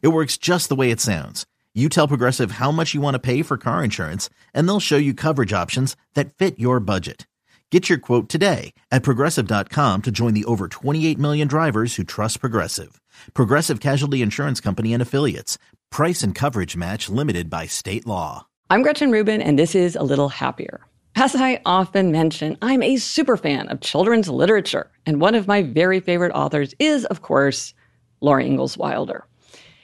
It works just the way it sounds. You tell Progressive how much you want to pay for car insurance, and they'll show you coverage options that fit your budget. Get your quote today at progressive.com to join the over 28 million drivers who trust Progressive. Progressive Casualty Insurance Company and Affiliates. Price and coverage match limited by state law. I'm Gretchen Rubin, and this is A Little Happier. As I often mention, I'm a super fan of children's literature, and one of my very favorite authors is, of course, Laura Ingalls Wilder.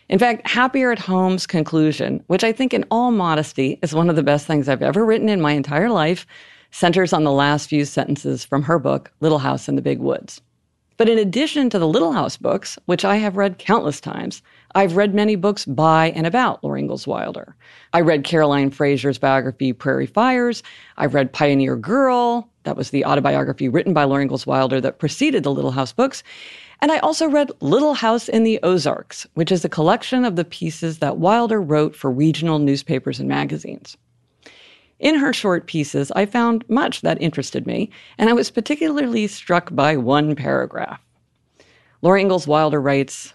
In fact, Happier at Home's conclusion, which I think in all modesty is one of the best things I've ever written in my entire life, centers on the last few sentences from her book, Little House in the Big Woods. But in addition to the Little House books, which I have read countless times, I've read many books by and about Laura Ingalls Wilder. I read Caroline Fraser's biography, Prairie Fires. I've read Pioneer Girl. That was the autobiography written by Laura Ingalls Wilder that preceded the Little House books. And I also read Little House in the Ozarks, which is a collection of the pieces that Wilder wrote for regional newspapers and magazines. In her short pieces, I found much that interested me, and I was particularly struck by one paragraph. Laura Ingalls Wilder writes,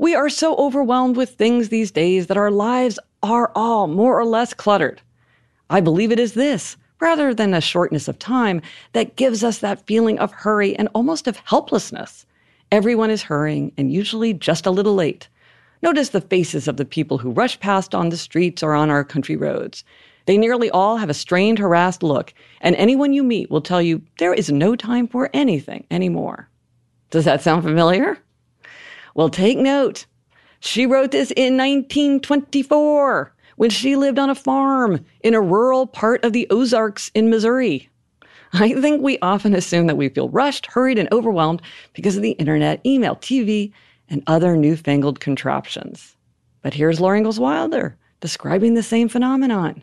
We are so overwhelmed with things these days that our lives are all more or less cluttered. I believe it is this, rather than a shortness of time, that gives us that feeling of hurry and almost of helplessness. Everyone is hurrying and usually just a little late. Notice the faces of the people who rush past on the streets or on our country roads. They nearly all have a strained, harassed look, and anyone you meet will tell you there is no time for anything anymore. Does that sound familiar? Well, take note. She wrote this in 1924 when she lived on a farm in a rural part of the Ozarks in Missouri. I think we often assume that we feel rushed, hurried, and overwhelmed because of the internet, email, TV, and other newfangled contraptions. But here's Laura Ingalls Wilder describing the same phenomenon.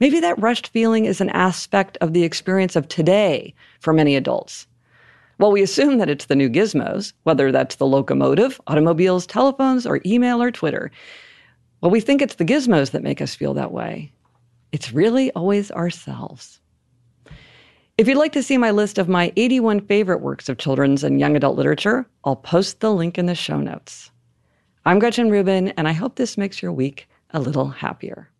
Maybe that rushed feeling is an aspect of the experience of today for many adults. Well, we assume that it's the new gizmos, whether that's the locomotive, automobiles, telephones, or email or Twitter. Well, we think it's the gizmos that make us feel that way. It's really always ourselves. If you'd like to see my list of my 81 favorite works of children's and young adult literature, I'll post the link in the show notes. I'm Gretchen Rubin, and I hope this makes your week a little happier.